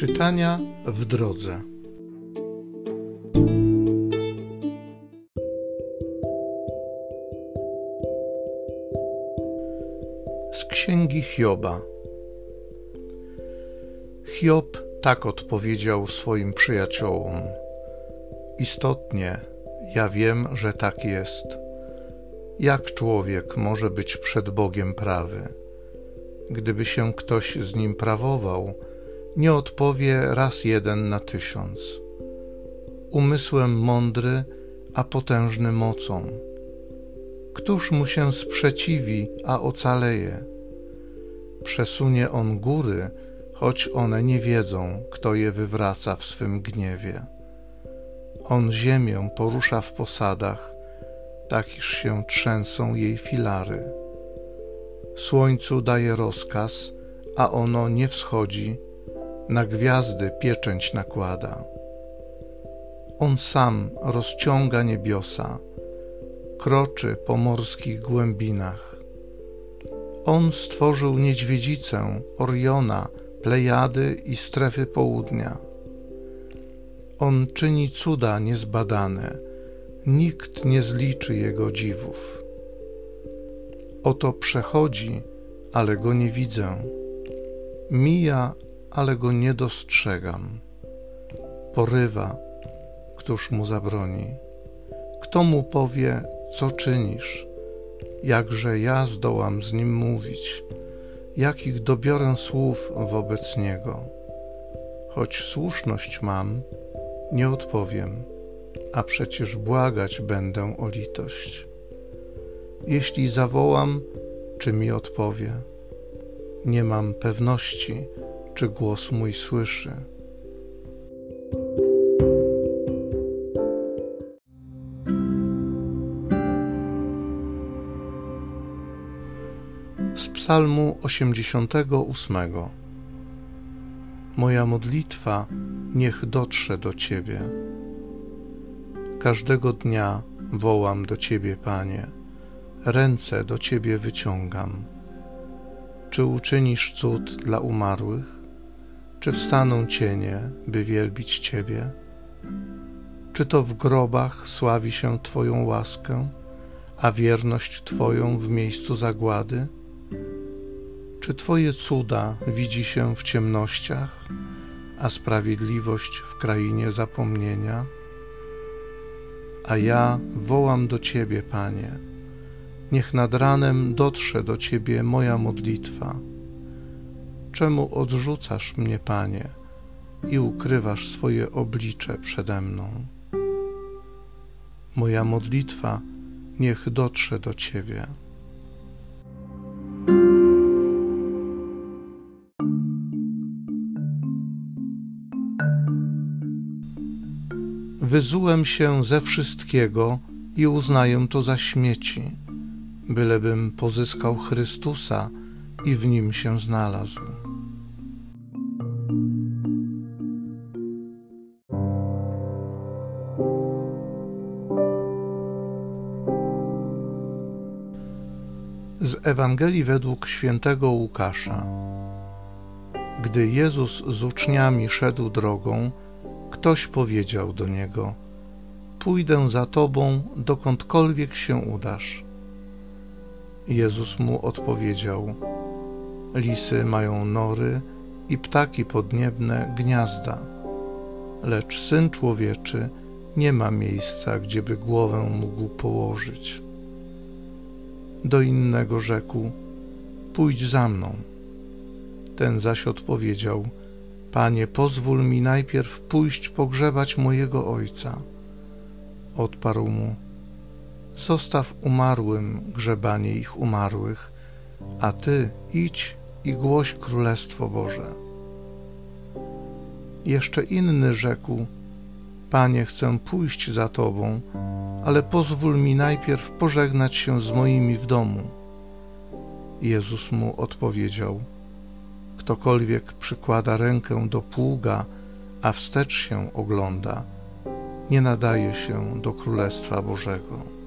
Czytania w drodze. Z księgi Hioba. Hiob tak odpowiedział swoim przyjaciołom: Istotnie, ja wiem, że tak jest. Jak człowiek może być przed Bogiem prawy? Gdyby się ktoś z nim prawował, nie odpowie raz jeden na tysiąc. Umysłem mądry, a potężny mocą. Któż mu się sprzeciwi, a ocaleje? Przesunie on góry, choć one nie wiedzą, kto je wywraca w swym gniewie. On ziemię porusza w posadach, tak iż się trzęsą jej filary. Słońcu daje rozkaz, a ono nie wschodzi, na gwiazdy pieczęć nakłada. On sam rozciąga niebiosa, kroczy po morskich głębinach. On stworzył niedźwiedzicę, Oriona, Plejady i strefy południa. On czyni cuda niezbadane, nikt nie zliczy jego dziwów. Oto przechodzi, ale go nie widzę. Mija, ale go nie dostrzegam. Porywa, któż mu zabroni? Kto mu powie, co czynisz? Jakże ja zdołam z nim mówić? Jakich dobiorę słów wobec niego? Choć słuszność mam, nie odpowiem, a przecież błagać będę o litość. Jeśli zawołam, czy mi odpowie? Nie mam pewności, czy głos mój słyszy. Z Psalmu 88. Moja modlitwa niech dotrze do Ciebie. Każdego dnia wołam do Ciebie, Panie, ręce do Ciebie wyciągam. Czy uczynisz cud dla umarłych? Czy wstaną cienie, by wielbić Ciebie? Czy to w grobach sławi się Twoją łaskę, a wierność Twoją w miejscu zagłady? Czy Twoje cuda widzi się w ciemnościach, a sprawiedliwość w krainie zapomnienia? A ja wołam do Ciebie, Panie, niech nad ranem dotrze do Ciebie moja modlitwa Czemu odrzucasz mnie, Panie, i ukrywasz swoje oblicze przede mną? Moja modlitwa niech dotrze do Ciebie. Wyzułem się ze wszystkiego i uznaję to za śmieci, bylebym pozyskał Chrystusa i w nim się znalazł. Z Ewangelii według świętego Łukasza. Gdy Jezus z uczniami szedł drogą, ktoś powiedział do niego: Pójdę za tobą, dokądkolwiek się udasz. Jezus mu odpowiedział: Lisy mają nory i ptaki podniebne gniazda, lecz syn człowieczy nie ma miejsca, gdzieby głowę mógł położyć. Do innego rzekł: Pójdź za mną. Ten zaś odpowiedział: Panie, pozwól mi najpierw pójść pogrzebać mojego ojca. Odparł mu: Zostaw umarłym grzebanie ich umarłych, a ty idź i głoś Królestwo Boże. Jeszcze inny rzekł: Panie, chcę pójść za Tobą, ale pozwól mi najpierw pożegnać się z moimi w domu. Jezus mu odpowiedział: Ktokolwiek przykłada rękę do pługa, a wstecz się ogląda, nie nadaje się do Królestwa Bożego.